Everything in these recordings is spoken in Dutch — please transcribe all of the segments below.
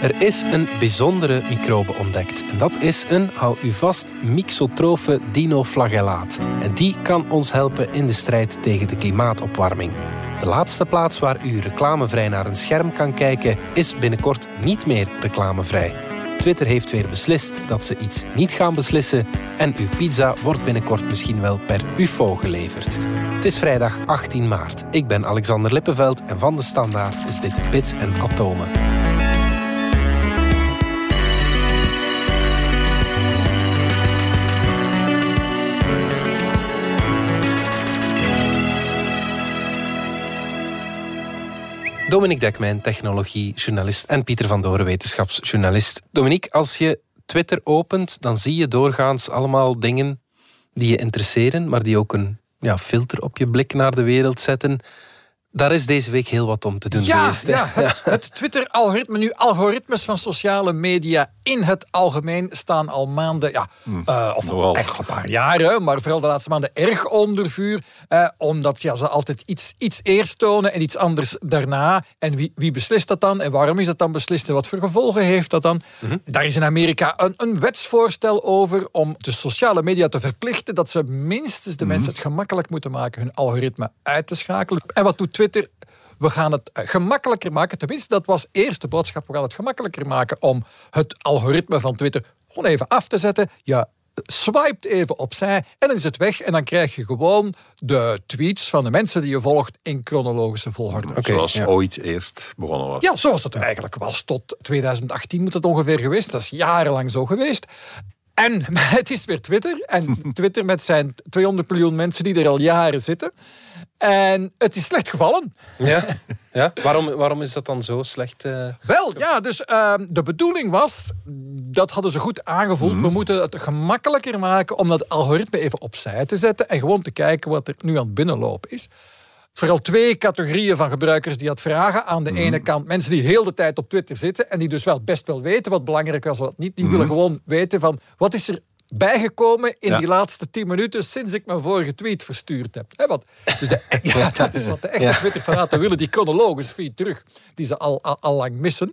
Er is een bijzondere microbe ontdekt. En dat is een, hou u vast, mixotrofe dinoflagellaat. En die kan ons helpen in de strijd tegen de klimaatopwarming. De laatste plaats waar u reclamevrij naar een scherm kan kijken, is binnenkort niet meer reclamevrij. Twitter heeft weer beslist dat ze iets niet gaan beslissen en uw pizza wordt binnenkort misschien wel per UFO geleverd. Het is vrijdag 18 maart. Ik ben Alexander Lippenveld en van de Standaard is dit Bits en Atomen. Dominique Dekmijn, technologiejournalist en Pieter van Doren, wetenschapsjournalist. Dominique, als je Twitter opent, dan zie je doorgaans allemaal dingen die je interesseren, maar die ook een ja, filter op je blik naar de wereld zetten. Daar is deze week heel wat om te doen ja, geweest. Ja, het, het Twitter-algoritme. Nu, algoritmes van sociale media in het algemeen staan al maanden, ja, uh, of nogal. eigenlijk een paar jaren, maar vooral de laatste maanden erg onder vuur. eh, omdat ja, ze altijd iets, iets eerst tonen en iets anders daarna. En wie, wie beslist dat dan? En waarom is dat dan beslist? En wat voor gevolgen heeft dat dan? Daar is in Amerika een, een wetsvoorstel over om de sociale media te verplichten dat ze minstens de mensen het gemakkelijk moeten maken hun algoritme uit te schakelen. En wat doet Twitter? We gaan het gemakkelijker maken. Tenminste, dat was eerst de boodschap. We gaan het gemakkelijker maken om het algoritme van Twitter gewoon even af te zetten. Je swipet even opzij en dan is het weg. En dan krijg je gewoon de tweets van de mensen die je volgt in chronologische volgorde. Oké, Zoals ja. ooit eerst begonnen was. Ja, zoals het eigenlijk was. Tot 2018 moet het ongeveer geweest. Dat is jarenlang zo geweest. En het is weer Twitter. En Twitter met zijn 200 miljoen mensen die er al jaren zitten. En het is slecht gevallen. Ja? Ja? Waarom, waarom is dat dan zo slecht? eh? Wel, ja, dus ehm, de bedoeling was, dat hadden ze goed aangevoeld, we moeten het gemakkelijker maken om dat algoritme even opzij te zetten en gewoon te kijken wat er nu aan het binnenlopen is. Vooral twee categorieën van gebruikers die dat vragen. Aan de ene kant mensen die heel de tijd op Twitter zitten en die dus wel best wel weten wat belangrijk was en wat niet. Die willen gewoon weten van wat is er bijgekomen in Ja. die laatste tien minuten sinds ik mijn vorige tweet verstuurd heb. Hè, wat, dus de, ja, dat is wat de echte Ja. Twitter-fanaten willen, die chronologische feed terug, die ze al, al, al lang missen.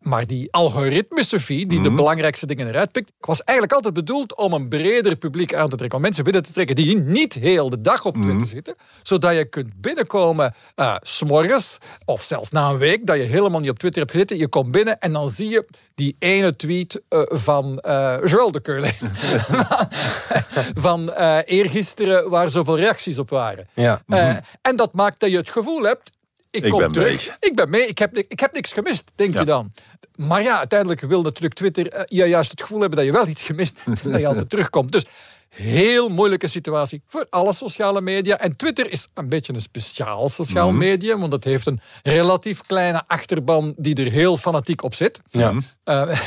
Maar die algoritmische feed, die de belangrijkste dingen eruit pikt, was eigenlijk altijd bedoeld om een breder publiek aan te trekken. Om mensen binnen te trekken die niet heel de dag op Twitter zitten. Zodat je kunt binnenkomen eh, s s'morgens of zelfs na een week dat je helemaal niet op Twitter hebt gezeten. Je komt binnen en dan zie je die ene tweet eh, van eh Joël de Keulen. van eh eergisteren waar zoveel reacties op waren. Ja. Eh, en dat maakt dat je het gevoel hebt. Ik, Ik kom ben terug. mee. Ik ben mee. Ik heb, ik heb niks gemist, denk Ja. je dan. Maar ja, uiteindelijk wil natuurlijk Twitter je juist het gevoel hebben dat je wel iets gemist hebt. dat je altijd terugkomt. Dus heel moeilijke situatie voor alle sociale media. En Twitter is een beetje een speciaal sociaal Mhm. medium. Want het heeft een relatief kleine achterban die er heel fanatiek op zit. Ja. Eh,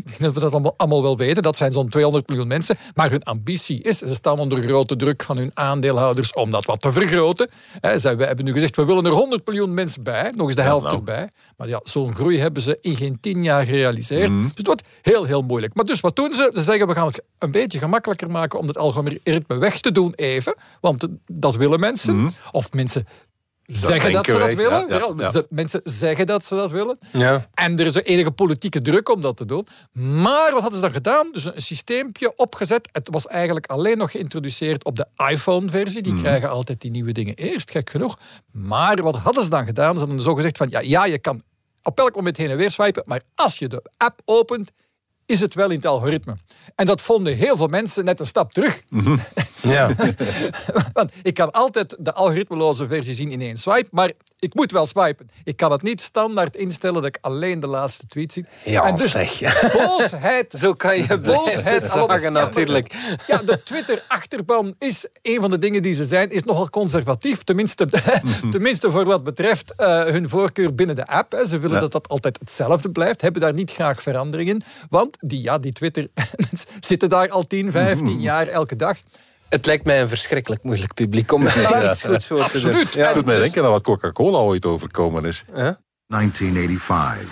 ik denk dat we dat allemaal, allemaal wel weten. Dat zijn zo'n 200 miljoen mensen. Maar hun ambitie is, ze staan onder grote druk van hun aandeelhouders om dat wat te vergroten. Eh, zij, we hebben nu gezegd, we willen er 100 miljoen mensen bij. Nog eens de helft nou. erbij. Maar ja, zo'n groei hebben ze in geen tien jaar gerealiseerd. Dus het wordt heel, heel moeilijk. Maar dus wat doen ze? Ze zeggen, we gaan het een beetje gemakkelijker maken om het algoritme weg te doen even. Want dat willen mensen. Of mensen zeggen dat ze dat wij. willen. Ja, Mensen zeggen dat ze dat willen. Ja. En er is enige politieke druk om dat te doen. Maar wat hadden ze dan gedaan? Dus een systeempje opgezet. Het was eigenlijk alleen nog geïntroduceerd op de iPhone-versie. Mhm. Die krijgen altijd die nieuwe dingen eerst, gek genoeg. Maar wat hadden ze dan gedaan? Ze hadden zo gezegd van, ja, ja je kan op elk moment heen en weer swipen, maar als je de app opent, is het wel in het algoritme. En dat vonden heel veel mensen net een stap terug. Ja. Want ik kan altijd de algoritmeloze versie zien in één swipe, maar ik moet wel swipen. Ik kan het niet standaard instellen dat ik alleen de laatste tweet zie. Ja, en dus zeg. boosheid. Zo kan je Boosheid zagen natuurlijk. Ja, de Twitter-achterban is een van de dingen die ze zijn, is nogal conservatief. Tenminste, tenminste voor wat betreft eh, hun voorkeur binnen de app. Hè. Ze willen Ja. dat dat altijd hetzelfde blijft. Hebben daar niet graag verandering in. Want die, ja, die Twitter zitten daar al 10, 15 jaar elke dag. Het lijkt mij een verschrikkelijk moeilijk publiek om daar iets goeds voor te doen. Absoluut. Ja. Het doet mij denken aan wat Coca-Cola ooit overkomen is. Ja. 1985.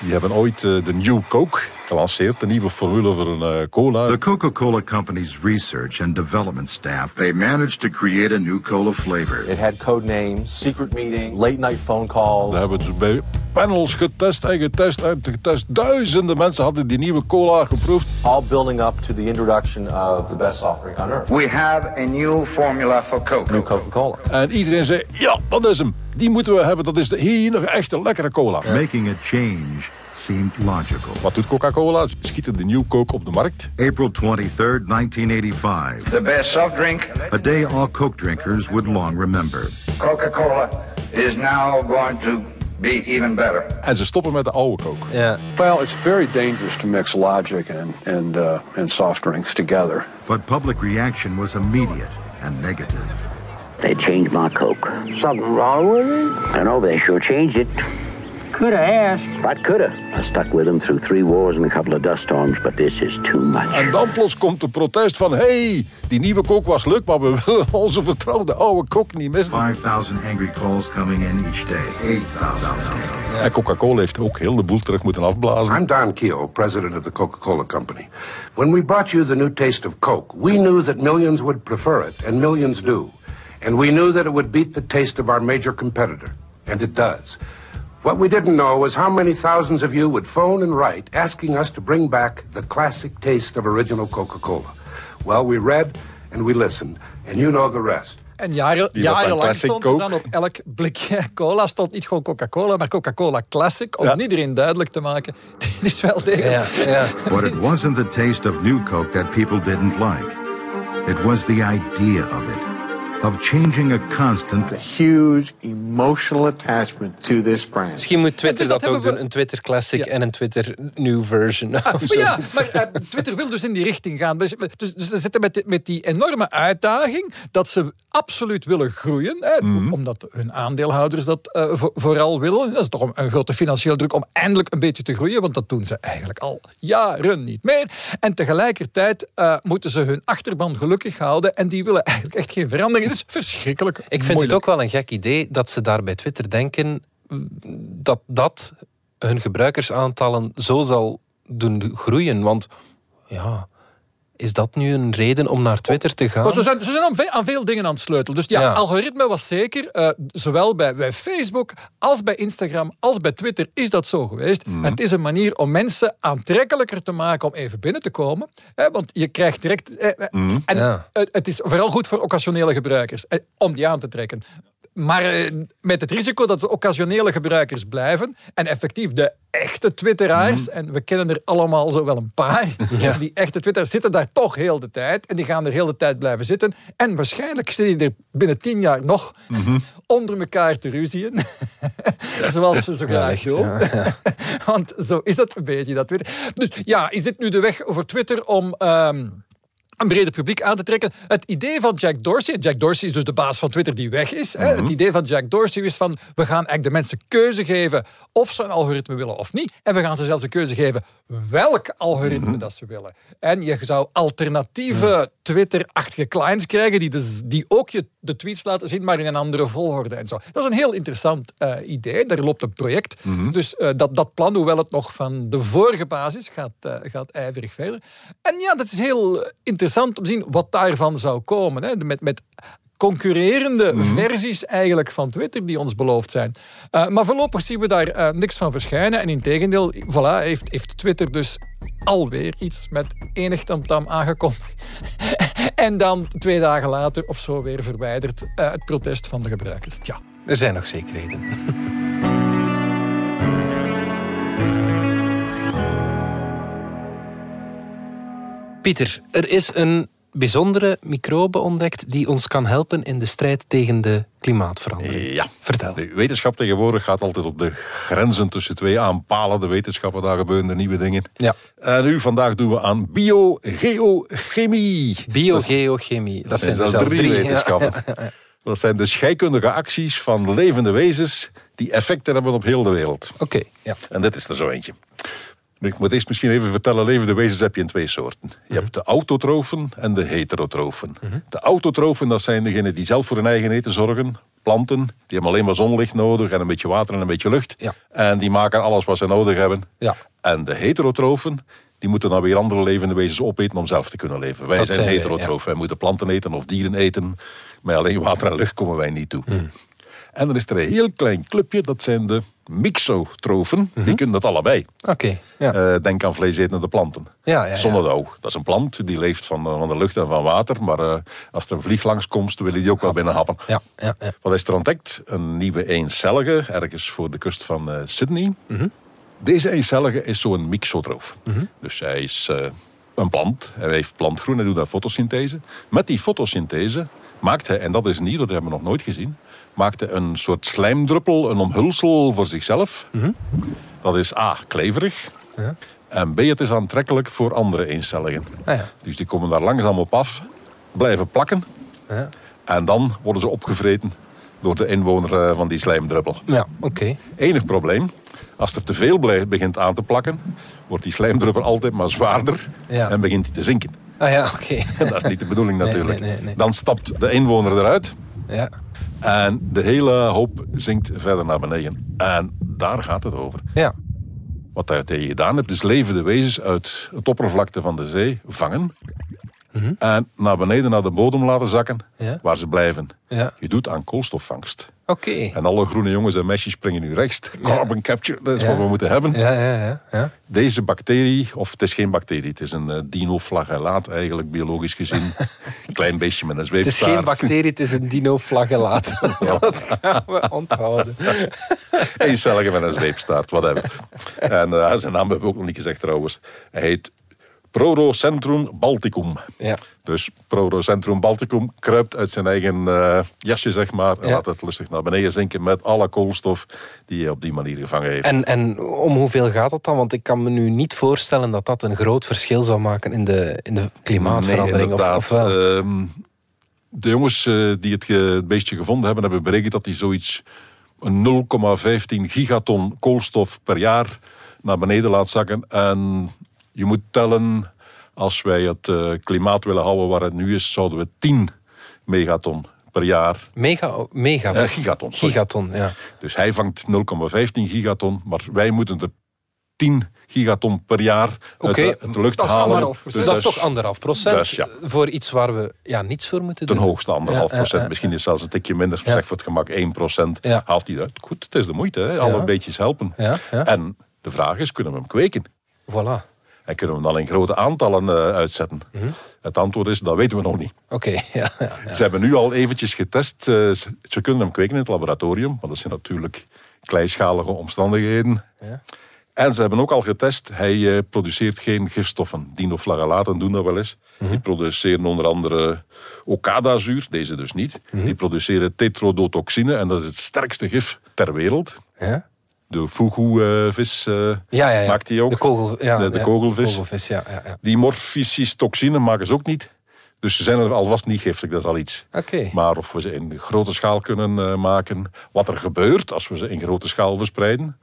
Die hebben ooit eh, de New Coke gelanceerd, de nieuwe formule voor een eh, cola. The Coca-Cola Company's research and development staff, they managed to create a new cola flavor. It had code names, secret meeting, late night phone calls. Daar hebben ze bij panels getest en getest en getest. Duizenden mensen hadden die nieuwe cola geproefd. all building up to the introduction of the best soft drink on earth, We have a new formula for Coke. new Coca-Cola. En iedereen zei, ja, dat is hem. Die moeten we hebben. Dat is de enige echte lekkere cola. Making a change seemed logical. Wat doet Coca-Cola? Ze Schieten de New Coke op de markt. April 23rd, 1985. The best soft drink, A day all Coke drinkers would long remember. Coca-Cola, is now going to be even better. En ze stoppen met de oude Coke. Ja. Well, it's very dangerous to mix logic and and uh, and soft drinks together. But public reaction was immediate and negative. They changed my Coke. Something wrong with it? I know they sure changed it. Coulda asked. What coulda? I stuck with them through three wars and a couple of dust storms, but this is too much. En dan plots komt de protest van... hey, die nieuwe Coke was leuk, maar we willen onze vertrouwde oude Coke niet missen. 5,000 angry calls coming in each day. 8,000. En Coca-Cola heeft ook heel de boel terug moeten afblazen. I'm Don Keogh, president of the Coca Cola Company. When we brought you the new taste of Coke, we knew that millions would prefer it, and millions do. And we knew that it would beat the taste of our major competitor, and it does. What we didn't know was how many thousands of you would phone and write asking us to bring back the classic taste of original Coca Cola. Well, we read and we listened, and you know the rest. En jaren, Die wat dan jarenlang Classic stond er Coke? dan op elk blikje cola stond niet gewoon Coca-Cola, maar Coca-Cola Classic. Om Ja. het iedereen duidelijk te maken. Dit is wel degelijk. Ja, ja. But it wasn't the taste of new Coke that people didn't like. It was the idea of it. Of changing a constant huge emotional attachment to this brand. Misschien moet Twitter Dus dat dat, ook we- doen. Een Twitter Classic Ja. en een Twitter New Version. of Maar ja, maar eh, Twitter wil dus in die richting gaan. Dus, dus, dus ze zitten met, die- met die enorme uitdaging dat ze absoluut willen groeien. Hè, Mhm. Omdat hun aandeelhouders dat eh, vo- vooral willen. Dat is toch een, een grote financiële druk om eindelijk een beetje te groeien. Want dat doen ze eigenlijk al jaren niet meer. En tegelijkertijd eh, moeten ze hun achterban gelukkig houden. En die willen eigenlijk echt geen verandering. Is verschrikkelijk Ik vind moeilijk. het ook wel een gek idee dat ze daar bij Twitter denken dat dat hun gebruikersaantallen zo zal doen groeien. Want ja, is dat nu een reden om naar Twitter te gaan? Maar ze zijn, ze zijn aan, ve- aan veel dingen aan het sleutelen. Dus ja, Ja. algoritme was zeker, eh, zowel bij, bij Facebook als bij Instagram als bij Twitter is dat zo geweest. Mhm. Het is een manier om mensen aantrekkelijker te maken om even binnen te komen. Hè, want je krijgt direct... eh, eh, En Mhm. Ja. het, het is vooral goed voor occasionele gebruikers, eh, om die aan te trekken. Maar eh, met het risico dat de occasionele gebruikers blijven en effectief de echte twitteraars, en we kennen er allemaal zo wel een paar, die echte twitteraars zitten daar toch heel de tijd en die gaan er heel de tijd blijven zitten. En waarschijnlijk zitten die er binnen tien jaar nog onder elkaar te ruzien, zoals ze zo graag doen. ja, Want zo is dat een beetje, dat Twitter. Dus ja, is dit nu de weg voor Twitter om... ehm, een breder publiek aan te trekken. Het idee van Jack Dorsey, Jack Dorsey is dus de baas van Twitter die weg is. hè. Het idee van Jack Dorsey is van, we gaan eigenlijk de mensen keuze geven of ze een algoritme willen of niet. En we gaan ze zelfs een keuze geven welk algoritme dat ze willen. En je zou alternatieve Twitter-achtige clients krijgen die, dus, die ook je de tweets laten zien, maar in een andere volgorde en zo. Dat is een heel interessant eh, idee. Daar loopt een project. Dus eh, dat, dat plan, hoewel het nog van de vorige basis gaat, eh, gaat ijverig verder. En ja, dat is heel interessant om te zien wat daarvan zou komen. Hè. Met, met concurrerende versies eigenlijk van Twitter die ons beloofd zijn. Eh, maar voorlopig zien we daar eh, niks van verschijnen. En in tegendeel, voilà, heeft, heeft Twitter dus alweer iets met enig tamtam aangekondigd. en dan twee dagen later of zo weer verwijderd eh, het protest van de gebruikers. Tja. Er zijn nog zekerheden. Pieter, er is een bijzondere microbe ontdekt die ons kan helpen in de strijd tegen de klimaatverandering. Ja. Vertel. De wetenschap tegenwoordig gaat altijd op de grenzen tussen twee aanpalen. De wetenschappen, daar gebeuren er nieuwe dingen. Ja. En nu, vandaag doen we aan biogeochemie. Biogeochemie. Dat, Dat zijn zelfs drie Ja. wetenschappen. Dat zijn de scheikundige acties van levende wezens die effecten hebben op heel de wereld. Oké, ja. En dit is er zo eentje. Ik moet eerst misschien even vertellen, levende wezens heb je in twee soorten. Je hebt de autotrofen en de heterotrofen. De autotrofen, dat zijn degenen die zelf voor hun eigen eten zorgen. Planten, die hebben alleen maar zonlicht nodig en een beetje water en een beetje lucht. Ja. En die maken alles wat ze nodig hebben. Ja. En de heterotrofen, die moeten dan weer andere levende wezens opeten om zelf te kunnen leven. Wij Dat zijn heterotrofen. Wij moeten planten eten of dieren eten. Met alleen water en lucht komen wij niet toe. En dan is er een heel klein clubje, dat zijn de mixotrofen. Die kunnen dat allebei. Oké, ja. Eh, denk aan vleesetende planten. Ja, ja, dat is een plant die leeft van, eh, van de lucht en van water. Maar eh, als er een vlieg langskomt, willen die ook wel binnen happen. Ja, ja, ja. Wat is er ontdekt? Een nieuwe eencellige, ergens voor de kust van Sydney. Mhm. Deze eencellige is zo'n mixotroof. Dus hij is een plant, hij heeft plantgroen, hij doet aan fotosynthese. Met die fotosynthese maakt hij, en dat is nieuw, dat hebben we nog nooit gezien, maakt hij een soort slijmdruppel, een omhulsel voor zichzelf. Dat is A, kleverig. Ja. En B, het is aantrekkelijk voor andere eencelligen. Ah, ja. Dus die komen daar langzaam op af, blijven plakken. Ja. En dan worden ze opgevreten door de inwoner eh, van die slijmdruppel. Ja, oké. Enig probleem, als er te veel begint aan te plakken, wordt die slijmdruppel altijd maar zwaarder en begint hij te zinken. Ah ja, oké. Dat is niet de bedoeling natuurlijk. nee, nee, nee. Dan stapt de inwoner eruit Ja. en de hele hoop zinkt verder naar beneden. En daar gaat het over. Ja. Wat hij tegen gedaan hebt, is levende wezens uit het oppervlakte van de zee vangen. En naar beneden naar de bodem laten zakken, Mhm. Ja. waar ze blijven. Ja. Je doet aan koolstofvangst. Oké. En alle groene jongens en meisjes springen nu rechts. Carbon capture, dat is wat we moeten hebben. Ja, ja, ja. ja. Deze bacterie, of het is geen bacterie, het is een eh, dinoflagellaat eigenlijk, biologisch gezien. Een klein beestje met een Het is zweepstaart. geen bacterie, het is een dinoflagellaat. Dat gaan we onthouden. Eencellige met een zweepstaart, whatever. En eh, zijn naam hebben we ook nog niet gezegd trouwens. Hij heet Prorocentrum balticum. Ja. Dus Prorocentrum balticum kruipt uit zijn eigen eh, jasje, zeg maar. En Ja. laat het lustig naar beneden zinken met alle koolstof die hij op die manier gevangen heeft. En, en om hoeveel gaat dat dan? Want ik kan me nu niet voorstellen dat dat een groot verschil zou maken in de, in de klimaatverandering. Nee, of, wel? Ehm, de jongens eh, die het, het beestje gevonden hebben, hebben berekend dat hij zoiets een 0,15 gigaton koolstof per jaar naar beneden laat zakken. En je moet tellen, als wij het eh, klimaat willen houden waar het nu is, zouden we 10 megaton per jaar. Mega, mega. Eh, gigaton. sorry. Gigaton, ja. Dus hij vangt 0,15 gigaton, maar wij moeten er 10 gigaton per jaar uit, de, uit de lucht dat is halen. anderhalf procent. Dus dat is toch anderhalf procent dus ja. voor iets waar we ja, niets voor moeten ten doen. hoogste anderhalf Ja, ja, procent. ja, Misschien is zelfs een tikje minder. Ja. Zeg voor het gemak 1 procent. Ja. Haalt hij eruit. Goed, het is de moeite. Hè? Alle Ja. beetjes helpen. Ja, ja. En de vraag is, kunnen we hem kweken? Voilà. En kunnen we hem dan in grote aantallen eh, uitzetten? Mhm. Het antwoord is, dat weten we nog niet. Oké, ja, ja, ja. Ze hebben nu al eventjes getest. eh, ze, kunnen hem kweken in het laboratorium. Want dat zijn natuurlijk kleinschalige omstandigheden. Ja. En ze hebben ook al getest, hij eh, produceert geen gifstoffen. Dinoflagellaten doen dat wel eens. Mhm. Die produceren onder andere okadazuur, deze dus niet. Mhm. Die produceren tetrodotoxine en dat is het sterkste gif ter wereld. Ja? De fugu-vis Ja, ja, ja. maakt die ook. De, kogel, ja, de, kogelvis. kogelvis, ja. ja, ja. Die morphicis-toxine maken ze ook niet. Dus ze zijn er alvast niet giftig, dat is al iets. Oké. Maar of we ze in grote schaal kunnen eh, maken. Wat er gebeurt als we ze in grote schaal verspreiden.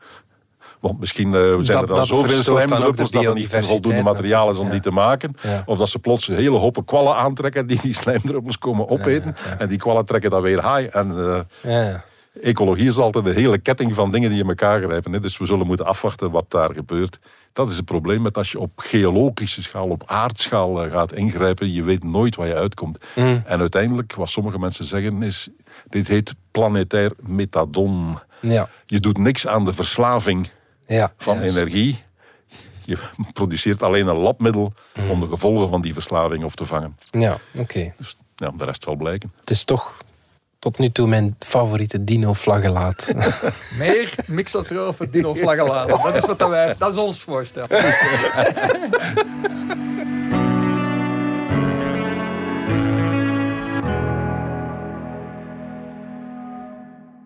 Want misschien eh, zijn Dat- er dan dat zoveel slijmdruppels dat er niet voldoende materiaal is om die te maken. Of dat ze plots hele hopen kwallen aantrekken die die slijmdruppels komen opeten. En die kwallen trekken dan weer haai. En eh, Ja, ja. Ecologie is altijd een hele ketting van dingen die in elkaar grijpen. Hè. Dus we zullen moeten afwachten wat daar gebeurt. Dat is het probleem met als je op geologische schaal, op aardschaal eh, gaat ingrijpen. Je weet nooit waar je uitkomt. Mm. En uiteindelijk, wat sommige mensen zeggen, is... Dit heet planetair metadon. Ja. Je doet niks aan de verslaving ja. van juist. energie. Je produceert alleen een labmiddel Mm. om de gevolgen van die verslaving op te vangen. Ja, oké. Dus ja, de rest zal blijken. Het is toch tot nu toe mijn favoriete dino-flagellaat. Meer mixotrofen dinoflagellaten. Dat is wat dat wij... Dat is ons voorstel.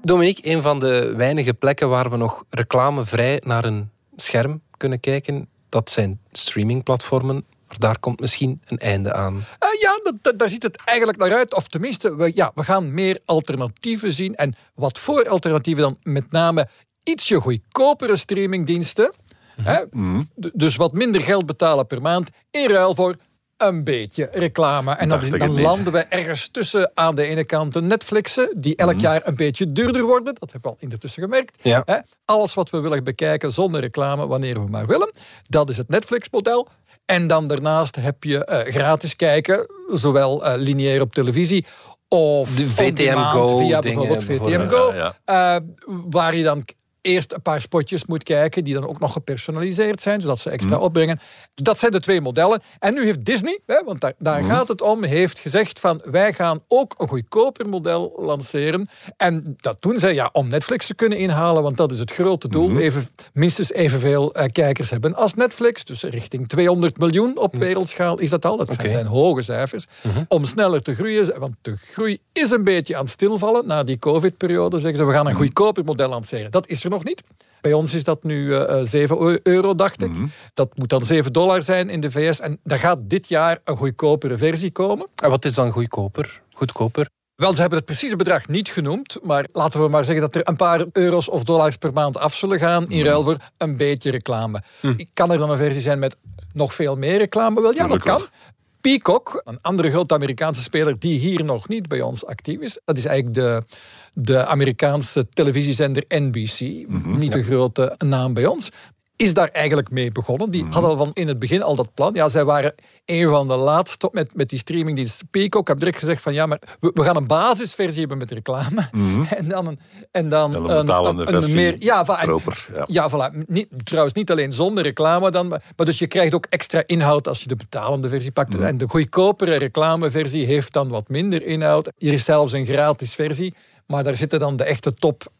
Dominique, een van de weinige plekken waar we nog reclamevrij naar een scherm kunnen kijken, dat zijn streamingplatformen. Maar daar komt misschien een einde aan. Eh, ja, dat, dat- daar ziet het eigenlijk naar uit. Of tenminste, we, ja, we gaan meer alternatieven zien. En wat voor alternatieven dan? Met name ietsje goedkopere streamingdiensten. Hè? D- Dus wat minder geld betalen per maand. In ruil voor een beetje reclame. En dan, ik landen we ergens tussen aan de ene kant de Netflixen, die elk jaar een beetje duurder worden. Dat hebben we al ondertussen gemerkt. Ja. Hè? Alles wat we willen bekijken zonder reclame, wanneer we maar willen. Dat is het Netflix-model. En dan daarnaast heb je eh, gratis kijken, zowel eh, lineair op televisie of De on VTM demand Go via bijvoorbeeld VTM. Go, Ja, ja. eh, waar je dan eerst een paar spotjes moet kijken die dan ook nog gepersonaliseerd zijn, zodat ze extra opbrengen. Dat zijn de twee modellen. En nu heeft Disney, hè, want daar, daar gaat het om, heeft gezegd van wij gaan ook een goedkoper model lanceren. En dat doen zij ja, om Netflix te kunnen inhalen, want dat is het grote doel. Even, minstens evenveel eh, kijkers hebben als Netflix. Dus richting 200 miljoen op wereldschaal is dat al. Dat zijn hoge cijfers. Om sneller te groeien, want de groei is een beetje aan het stilvallen. Na die COVID-periode zeggen ze, we gaan een goedkoper model lanceren. Dat is er nog niet. Bij ons is dat nu eh, eh, 7 euro, dacht ik. Dat moet dan 7 dollar zijn in de VS. En daar gaat dit jaar een goedkopere versie komen. En wat is dan goedkoper? Goedkoper? Wel, ze hebben het precieze bedrag niet genoemd, maar laten we maar zeggen dat er een paar euro's of dollars per maand af zullen gaan in ruil voor een beetje reclame. Kan er dan een versie zijn met nog veel meer reclame? Wel, ja, dat kan. Peacock, een andere grote Amerikaanse speler die hier nog niet bij ons actief is, dat is eigenlijk de, de Amerikaanse televisiezender NBC, niet een grote naam bij ons. Is daar eigenlijk mee begonnen. Die hadden al van in het begin al dat plan. Ja, zij waren een van de laatste met, met die streamingdienst Peacock. Ik heb direct gezegd van ja, maar we, we gaan een basisversie hebben met reclame. En dan een, en dan En een betalende versie, meer. Ja, va- en- proper, ja. ja, voilà. Niet, trouwens, niet alleen zonder reclame dan. Maar, maar dus je krijgt ook extra inhoud als je de betalende versie pakt. Mhm. En de goedkopere reclameversie heeft dan wat minder inhoud. Hier is zelfs een gratis versie. Maar daar zitten dan de echte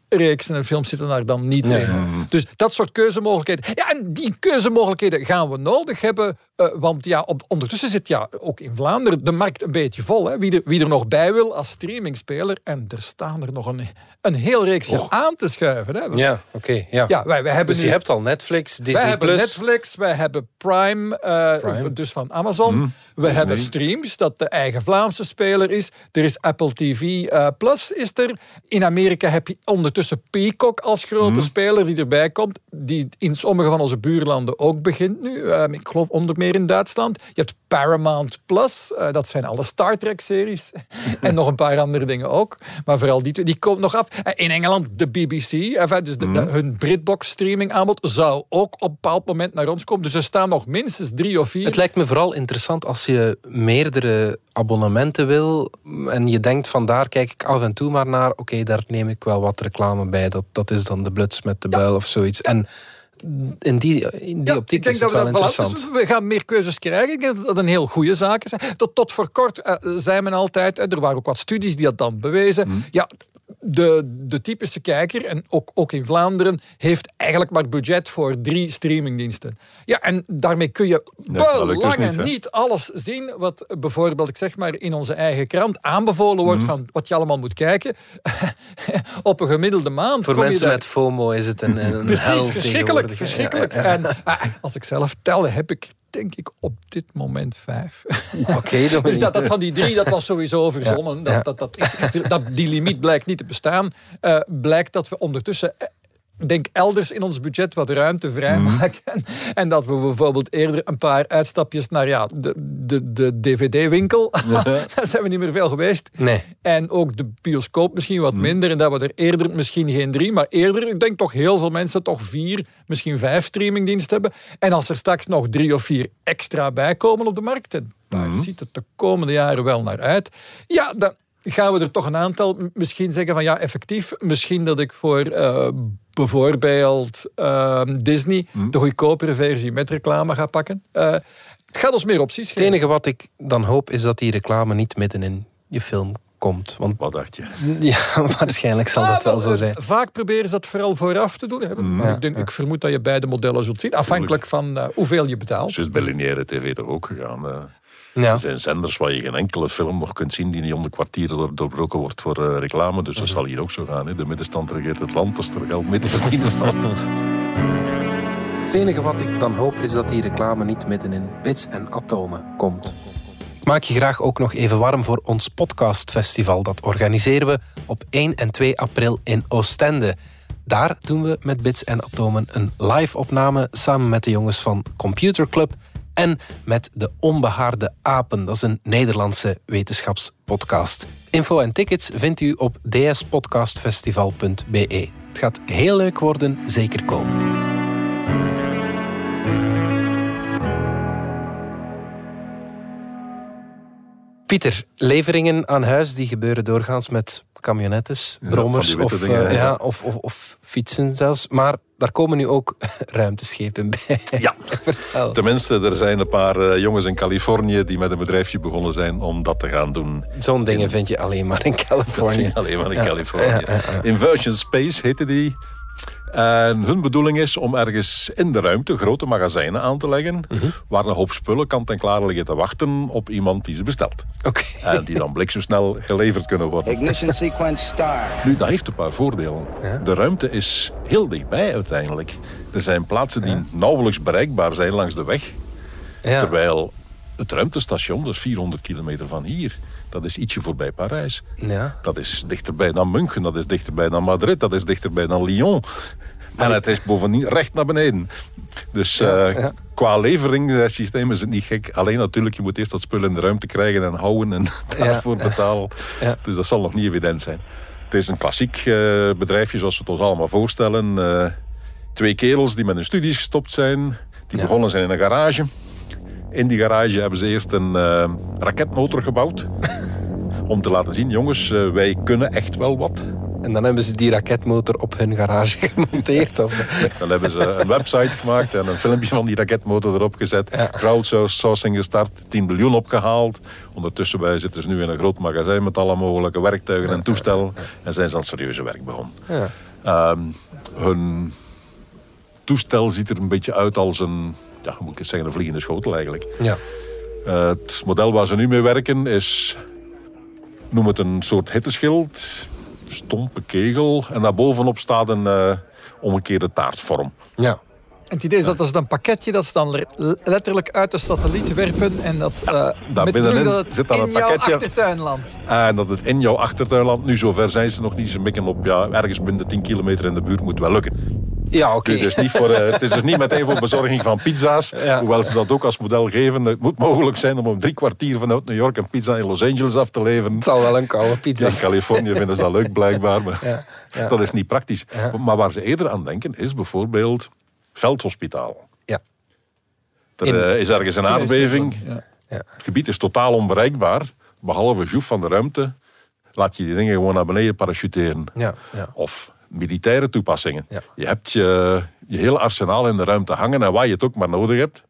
topreeksen en films zitten daar dan niet in. Dus dat soort keuzemogelijkheden. Ja, en die keuzemogelijkheden gaan we nodig hebben. eh, want ja, op, ondertussen zit ja, ook in Vlaanderen de markt een beetje vol. Hè. Wie, er, wie er nog bij wil als streamingspeler. En er staan er nog een, een heel reeksje aan te schuiven. Hè. Ja, oké. ja. Ja, wij, wij hebben dus nu- je hebt al Netflix, Disney+. wij hebben Plus. Netflix, wij hebben Prime, eh, Prime. dus van Amazon. we hebben Streams, dat de eigen Vlaamse speler is. Er is Apple TV eh, Plus, is er. In Amerika heb je ondertussen Peacock als grote speler die erbij komt. Die in sommige van onze buurlanden ook begint nu. Eh, ik geloof onder meer in Duitsland. Je hebt Paramount Plus, eh, dat zijn alle Star Trek-series. en nog een paar andere dingen ook. Maar vooral die die komt nog af. Eh, In Engeland de BBC, enfin, dus de, de- hun Britbox streaming aanbod zou ook op een bepaald moment naar ons komen. Dus er staan nog minstens drie of vier. Het lijkt me vooral interessant als je meerdere abonnementen wil en je denkt van daar kijk ik af en toe maar naar. Oké, daar neem ik wel wat reclame bij. Dat, dat is dan de bluts met de buil of zoiets. En in die, in die Ja, optiek ik denk is het dat wel we dat- interessant. dus we gaan meer keuzes krijgen. Ik denk dat dat een heel goede zaak is. Tot, tot voor kort eh, zei men altijd, er waren ook wat studies die dat dan bewezen. Mhm. Ja, de, de typische kijker, en ook, ook in Vlaanderen, heeft eigenlijk maar budget voor drie streamingdiensten. Ja, en daarmee kun je lukt dus niet, alles zien wat bijvoorbeeld, ik zeg maar, in onze eigen krant aanbevolen wordt Mhm. van wat je allemaal moet kijken. Op een gemiddelde maand Voor kom je mensen daar- met FOMO is het een, een hel Precies, verschrikkelijk. verschrikkelijk. Ja, ja, ja. En ah, als ik zelf tel, heb ik denk ik op dit moment vijf. Oké, ben Dus dat, dat van die drie, dat was sowieso verzonnen. Ja, ja. Dat, dat, dat, dat, die limiet blijkt niet te bestaan. Eh, blijkt dat we ondertussen... Denk elders in ons budget wat ruimte vrijmaken. En dat we bijvoorbeeld eerder een paar uitstapjes naar ja, de, de, de DVD-winkel. Daar zijn we niet meer veel geweest. Nee. En ook de bioscoop misschien wat minder. En dat we er eerder misschien geen drie, maar eerder, ik denk toch heel veel mensen toch vier, misschien vijf streamingdiensten hebben. En als er straks nog drie of vier extra bij komen op de markt, en daar ziet het de komende jaren wel naar uit. Ja, dan gaan we er toch een aantal misschien zeggen van ja, effectief, misschien dat ik voor eh, bijvoorbeeld ehm, Disney de goedkopere versie met reclame ga pakken. Eh, het gaat ons meer opties Het geven. enige wat ik dan hoop is dat die reclame niet midden in je film komt. Want Wat dacht je? ja, waarschijnlijk zal dat wel zo eh, zijn. Vaak proberen ze dat vooral vooraf te doen. Hè. Maar ik, denk, ik vermoed dat je beide modellen zult zien, afhankelijk van eh, hoeveel je betaalt. Juist bij lineaire tv toch ook gegaan. Ja. Er zijn zenders waar je geen enkele film nog kunt zien die niet om de kwartier door, doorbroken wordt voor eh, reclame. Dus dat zal hier ook zo gaan. Hè. De middenstand regeert het land als er geld mee te verdienen valt. Het enige wat ik dan hoop is dat die reclame niet midden in bits en atomen komt. Ik maak je graag ook nog even warm voor ons podcastfestival. Dat organiseren we op 1 en 2 april in Oostende. Daar doen we met Bits en Atomen een live-opname samen met de jongens van Computer Club en met de Onbehaarde Apen. Dat is een Nederlandse wetenschapspodcast. Info en tickets vindt u op dspodcastfestival.be. Het gaat heel leuk worden, zeker komen. Pieter, leveringen aan huis die gebeuren doorgaans met camionettes, brommers of, eh, ja, of, of, of fietsen zelfs. Maar daar komen nu ook ruimteschepen bij. Ja. Vertel. Tenminste, er zijn een paar eh, jongens in Californië die met een bedrijfje begonnen zijn om dat te gaan doen. Zo'n dingen vind je alleen maar in Californië. alleen maar in Ja, Californië. ja, ja, ja. Inversion Space heette die. En hun bedoeling is om ergens in de ruimte grote magazijnen aan te leggen, Mhm. waar een hoop spullen kant en klaar liggen te wachten op iemand die ze bestelt. Oké. En die dan bliksemsnel geleverd kunnen worden. Ignition sequence start. Nu, dat heeft een paar voordelen. De ruimte is heel dichtbij uiteindelijk. Er zijn plaatsen die nauwelijks bereikbaar zijn langs de weg. Ja. Terwijl het ruimtestation, dat is 400 kilometer van hier, dat is ietsje voorbij Parijs. Ja. Dat is dichterbij dan München, dat is dichterbij dan Madrid, dat is dichterbij dan Lyon. En het is bovendien recht naar beneden. Dus eh, ja. qua leveringssysteem is het niet gek. Alleen natuurlijk, je moet eerst dat spul in de ruimte krijgen en houden en daarvoor betalen. Ja. Dus dat zal nog niet evident zijn. Het is een klassiek eh, bedrijfje zoals we het ons allemaal voorstellen. Eh, twee kerels die met hun studies gestopt zijn. Die begonnen zijn in een garage. In die garage hebben ze eerst een eh, raketmotor gebouwd. Om te laten zien, jongens, eh, wij kunnen echt wel wat. En dan hebben ze die raketmotor op hun garage gemonteerd. Of... Dan hebben ze een website gemaakt en een filmpje van die raketmotor erop gezet. Ja. Crowdsourcing gestart, 10 miljoen opgehaald. Ondertussen bij zitten ze nu in een groot magazijn met alle mogelijke werktuigen en toestellen. En zijn ze aan serieuze werk begonnen. Ja. Ehm, hun toestel ziet er een beetje uit als een, ja, hoe moet ik het zeggen, een vliegende schotel eigenlijk. Ja. Eh, het model waar ze nu mee werken is, noem het een soort hitteschild, stompe kegel. En daarbovenop staat een eh, omgekeerde taartvorm. Ja. Het idee is dat als een pakketje dat ze dan le- letterlijk uit de satelliet werpen en dat met de binnenin bedoeling dat het zit dan in een jouw pakketje. achtertuin landt. En dat het in jouw achtertuinland, nu zover zijn ze nog niet, ze mikken op ja, ergens binnen de 10 kilometer in de buurt moet wel lukken. Ja, oké. Dus niet voor, eh, het is dus niet meteen voor bezorging van pizza's, Ja. hoewel ze dat ook als model geven. Het moet mogelijk zijn om om drie kwartier vanuit New York een pizza in Los Angeles af te leveren. Het zal wel een koude pizza In. Californië vinden ze dat leuk blijkbaar, maar Ja, dat is niet praktisch. Maar waar ze eerder aan denken is bijvoorbeeld veldhospitaal. Ja. Er In- eh, is ergens een aardbeving. Ja. Ja. Het gebied is totaal onbereikbaar. Behalve Joef van de ruimte laat je die dingen gewoon naar beneden parachuteren. Ja, ja. Of militaire toepassingen. Ja. Je hebt je, je hele arsenaal in de ruimte hangen en waar je het ook maar nodig hebt,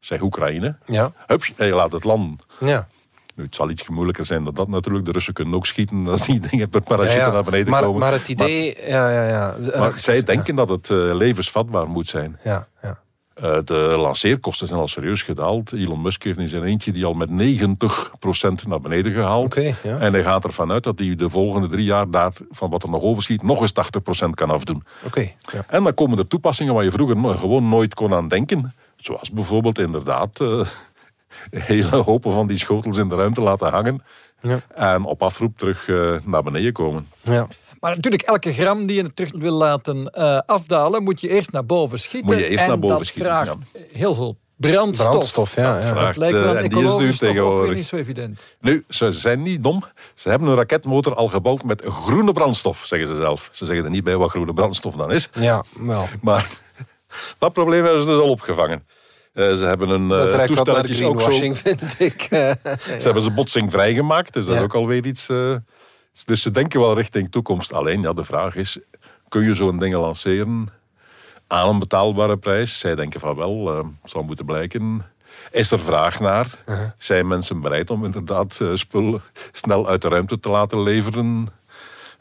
zeg Oekraïne, Ja. hups, en je laat het landen. Ja. Nu, het zal iets moeilijker zijn dan dat natuurlijk. De Russen kunnen ook schieten als die dingen per parachute Ja, ja. naar beneden maar, komen. Maar het idee... ja, ja, ja. Maar, maar zij denken dat het eh, levensvatbaar moet zijn. Ja, ja. Eh, de lanceerkosten zijn al serieus gedaald. Elon Musk heeft in zijn eentje die al met 90% naar beneden gehaald. Oké, ja. En hij gaat ervan uit dat hij de volgende drie jaar daar, van wat er nog overschiet, nog eens 80% kan afdoen. Oké. Ja. En dan komen er toepassingen waar je vroeger gewoon nooit kon aan denken. Zoals bijvoorbeeld inderdaad eh, hele hopen van die schotels in de ruimte laten hangen. Ja. En op afroep terug eh, naar beneden komen. Ja. Maar natuurlijk, elke gram die je terug wil laten eh, afdalen, moet je eerst naar boven schieten. Moet je eerst en naar boven dat schieten, vraagt heel veel brandstof. Brandstof, ja. ja. vraagt, Dat lijkt me dan en die is duur tegenwoordig. niet zo evident. Nu, ze zijn niet dom. Ze hebben een raketmotor al gebouwd met groene brandstof, zeggen ze zelf. Ze zeggen er niet bij wat groene brandstof dan is. Ja, wel. Maar dat probleem hebben ze dus al opgevangen. Eh, ze hebben een Dat uh, naar toestelletjes ook zo... vind ik. Ze hebben ze botsing vrijgemaakt, dus dat is ook alweer iets... eh, dus ze denken wel richting toekomst. Alleen, ja, de vraag is, kun je zo'n dingen lanceren aan een betaalbare prijs? Zij denken van wel, eh zal moeten blijken. Is er vraag naar? Uh-huh. Zijn mensen bereid om inderdaad eh, spullen snel uit de ruimte te laten leveren?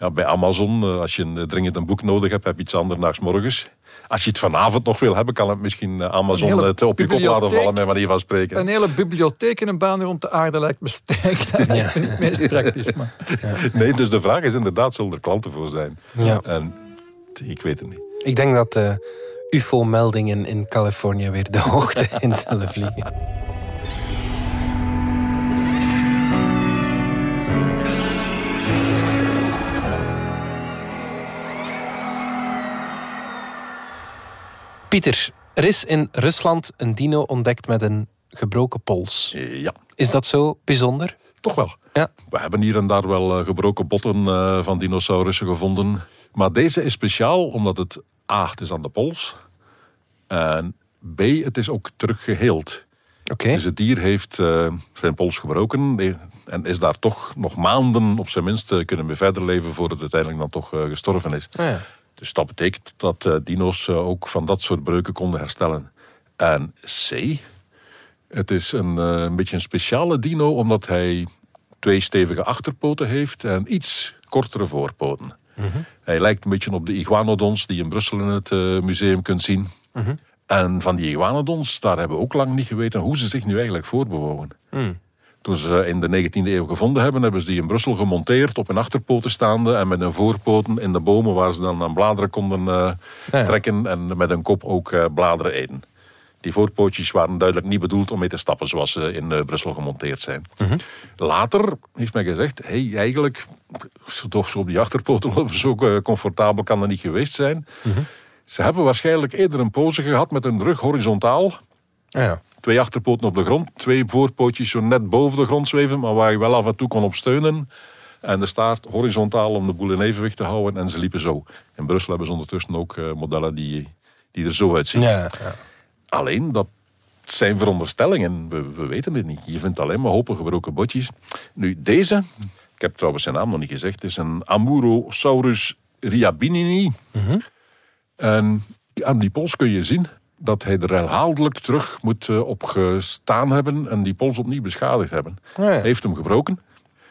Ja, bij Amazon, eh, als je een, dringend een boek nodig hebt, heb je iets anders nachts morgens. Als je het vanavond nog wil hebben, kan het misschien eh, Amazon het op je kop laten vallen, met manier van spreken. Een hele bibliotheek in een baan rond de aarde lijkt me sterk. Dat lijkt me niet het meest praktisch. Maar. Nee, dus de vraag is inderdaad, zullen er klanten voor zijn? Ja. En ik weet het niet. Ik denk dat de UFO-meldingen in Californië weer de hoogte in zullen vliegen. Pieter, er is in Rusland een dino ontdekt met een gebroken pols. Eh, Ja, Is dat zo bijzonder? toch wel. Ja. We hebben hier en daar wel eh, gebroken botten eh, van dinosaurussen gevonden. Maar deze is speciaal omdat het A, het is aan de pols. En B, het is ook teruggeheeld. Oké. Dus het dier heeft zijn pols gebroken en is daar toch nog maanden op zijn minst kunnen mee verder leven voordat het uiteindelijk dan toch gestorven is. Ah, ja. Dus dat betekent dat eh, dino's eh, ook van dat soort breuken konden herstellen. En C, het is een, eh, een beetje een speciale dino omdat hij twee stevige achterpoten heeft en iets kortere voorpoten. Hij lijkt een beetje op de iguanodons die je in Brussel in het museum kunt zien. En van die iguanodons, daar hebben we ook lang niet geweten hoe ze zich nu eigenlijk voorbewogen. Toen ze in de 19e eeuw gevonden hebben, hebben ze die in Brussel gemonteerd, op hun achterpoten staande en met hun voorpoten in de bomen waar ze dan aan bladeren konden eh, ja. trekken en met hun kop ook eh, bladeren eten. Die voorpootjes waren duidelijk niet bedoeld om mee te stappen zoals ze in eh, Brussel gemonteerd zijn. Later heeft men gezegd, hey, eigenlijk, toch zo op die achterpoten lopen, zo comfortabel kan dat niet geweest zijn. Ze hebben waarschijnlijk eerder een pose gehad met een rug horizontaal. Ah, ja. Twee achterpoten op de grond, twee voorpootjes zo net boven de grond zweven, maar waar je wel af en toe kon op steunen. En de staart horizontaal om de boel in evenwicht te houden en ze liepen zo. In Brussel hebben ze ondertussen ook eh, modellen die, die er zo uitzien. Ja, ja. Alleen, dat zijn veronderstellingen. We, we weten het niet. Je vindt alleen maar hopen gebroken botjes. Nu, deze, ik heb trouwens zijn naam nog niet gezegd, is een Amurosaurus riabinini. En aan die pols kun je zien dat hij er herhaaldelijk terug moet eh, op gestaan hebben en die pols opnieuw beschadigd hebben. Ja. Heeft hem gebroken.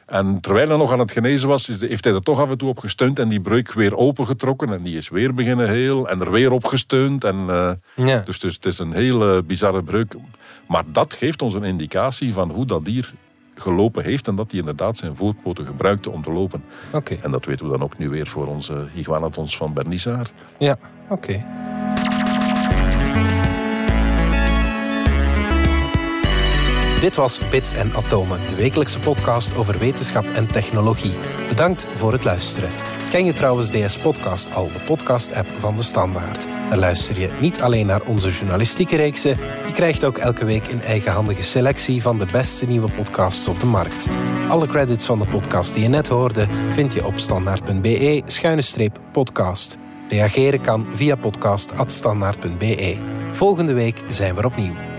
En terwijl hij nog aan het genezen was, is de- heeft hij er toch af en toe op gesteund en die breuk weer opengetrokken. En die is weer beginnen heel en er weer op gesteund. En, eh, Ja. Dus, dus het is een hele bizarre breuk. Maar dat geeft ons een indicatie van hoe dat dier gelopen heeft en dat hij inderdaad zijn voorpoten gebruikte om te lopen. Oké. En dat weten we dan ook nu weer voor onze iguanodons van Bernissar. Ja, oké. Dit was Bits en Atomen, de wekelijkse podcast over wetenschap en technologie. Bedankt voor het luisteren. Ken je trouwens DS Podcast al, de podcast-app van de Standaard? Daar luister je niet alleen naar onze journalistieke reeksen, je krijgt ook elke week een eigenhandige selectie van de beste nieuwe podcasts op de markt. Alle credits van de podcast die je net hoorde vind je op standaard.be-podcast. Reageren kan via podcast.standaard.be. Volgende week zijn we opnieuw.